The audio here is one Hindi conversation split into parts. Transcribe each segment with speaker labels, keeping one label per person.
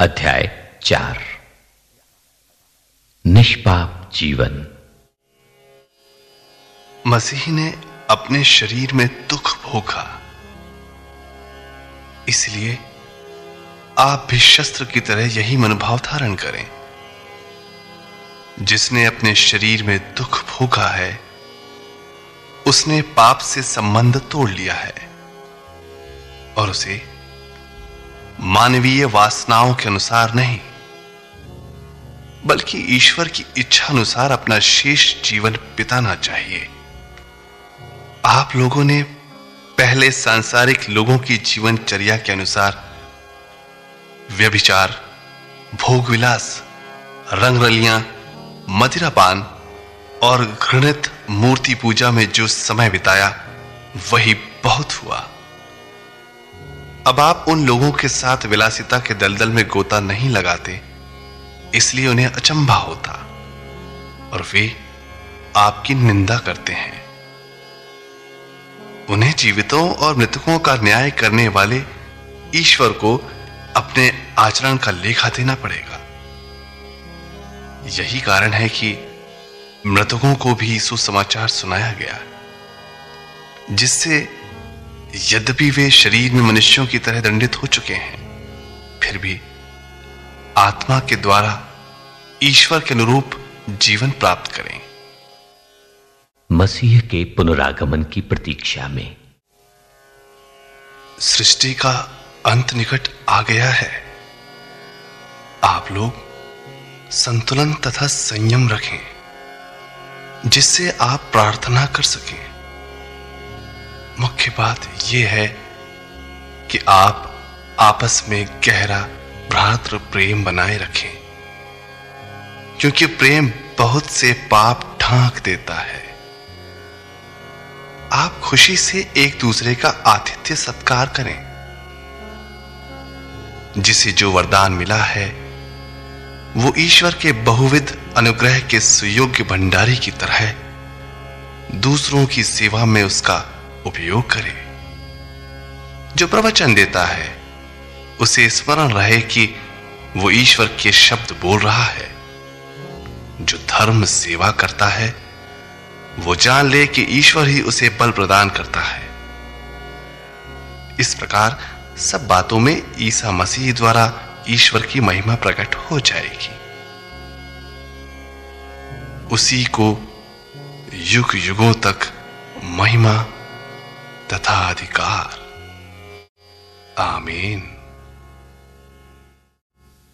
Speaker 1: अध्याय चार। निष्पाप जीवन।
Speaker 2: मसीह ने अपने शरीर में दुख भोगा। इसलिए आप भी शस्त्र की तरह यही मनोभाव धारण करें। जिसने अपने शरीर में दुख भोगा है, उसने पाप से संबंध तोड़ लिया है और उसे मानवीय वासनाओं के अनुसार नहीं, बल्कि ईश्वर की इच्छा अनुसार अपना शेष जीवन बिताना चाहिए। आप लोगों ने पहले सांसारिक लोगों की जीवनचर्या के अनुसार व्यभिचार भोग विलास रंग रलियाँ मदिरापान और घृणित मूर्ति पूजा में जो समय बिताया, वही बहुत हुआ। अब आप उन लोगों के साथ विलासिता के दलदल में गोता नहीं लगाते, इसलिए उन्हें अचंभा होता, और वे आपकी निंदा करते हैं। उन्हें जीवितों और मृतकों का न्याय करने वाले ईश्वर को अपने आचरण का लेखा देना पड़ेगा। यही कारण है कि मृतकों को भी सुसमाचार सुनाया गया, जिससे यद्यपि वे शरीर में मनुष्यों की तरह दंडित हो चुके हैं फिर भी आत्मा के द्वारा ईश्वर के अनुरूप जीवन प्राप्त करें।
Speaker 1: मसीह के पुनरागमन की प्रतीक्षा में।
Speaker 2: सृष्टि का अंत निकट आ गया है। आप लोग संतुलन तथा संयम रखें जिससे आप प्रार्थना कर सकें। मुख्य बात यह है कि आप आपस में गहरा भ्रातृ प्रेम बनाए रखें। क्योंकि प्रेम बहुत से पाप ढांक देता है। आप खुशी से एक दूसरे का आतिथ्य सत्कार करें। जिसे जो वरदान मिला है, वो ईश्वर के बहुविध अनुग्रह के सुयोग्य भंडारी की तरह दूसरों की सेवा में उसका उपयोग करे। जो प्रवचन देता है, उसे स्मरण रहे कि वो ईश्वर के शब्द बोल रहा है। जो धर्म सेवा करता है, वो जान ले कि ईश्वर ही उसे बल प्रदान करता है। इस प्रकार सब बातों में ईसा मसीह द्वारा ईश्वर की महिमा प्रकट हो जाएगी। उसी को युग युगों तक महिमा तथा अधिकार आमीन।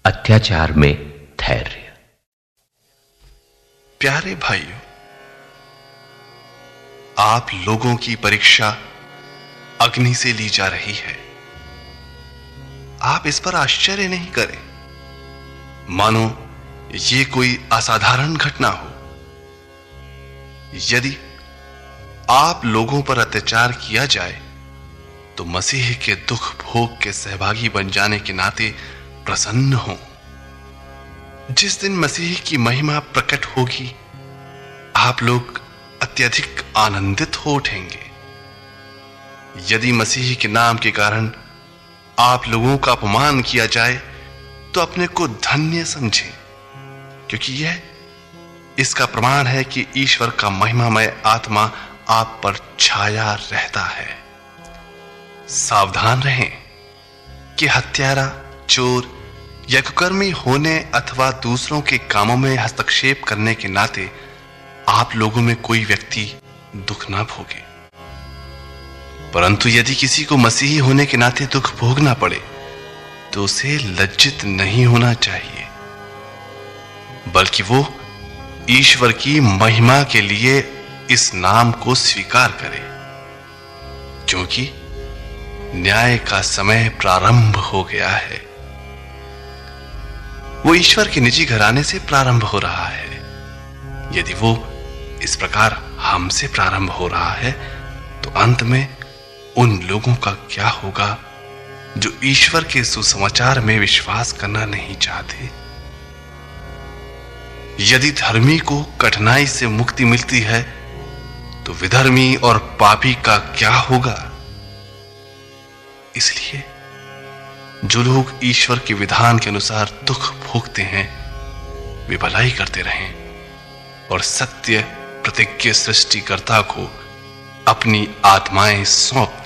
Speaker 1: अत्याचार में धैर्य।
Speaker 2: प्यारे भाइयों आप लोगों की परीक्षा अग्नि से ली जा रही है। आप इस पर आश्चर्य नहीं करें। मानो ये कोई असाधारण घटना हो। यदि आप लोगों पर अत्याचार किया जाए तो मसीह के दुख भोग के सहभागी बन जाने के नाते प्रसन्न हो। जिस दिन मसीह की महिमा प्रकट होगी, आप लोग अत्यधिक आनंदित हो उठेंगे। यदि मसीह के नाम के कारण आप लोगों का अपमान किया जाए तो अपने को धन्य समझें, क्योंकि यह इसका प्रमाण है कि ईश्वर का महिमामय आत्मा आप पर छाया रहता है। सावधान रहें कि हत्यारा, चोर या कुकर्मी होने अथवा दूसरों के कामों में हस्तक्षेप करने के नाते आप लोगों में कोई व्यक्ति दुख ना भोगे। परंतु यदि किसी को मसीही होने के नाते दुख भोगना पड़े तो उसे लज्जित नहीं होना चाहिए। बल्कि वो ईश्वर की महिमा के लिए इस नाम को स्वीकार करे, क्योंकि न्याय का समय प्रारंभ हो गया है। वो ईश्वर के निजी घराने से प्रारंभ हो रहा है। यदि वो इस प्रकार हमसे प्रारंभ हो रहा है तो अंत में उन लोगों का क्या होगा, जो ईश्वर के सुसमाचार में विश्वास करना नहीं चाहते? यदि धर्मी को कठिनाई से मुक्ति मिलती है तो विधर्मी और पापी का क्या होगा? इसलिए जो लोग ईश्वर के विधान के अनुसार दुख भोगते हैं, वे भलाई करते रहें और सत्य प्रतिज्ञ सृष्टिकर्ता को अपनी आत्माएँ सौंप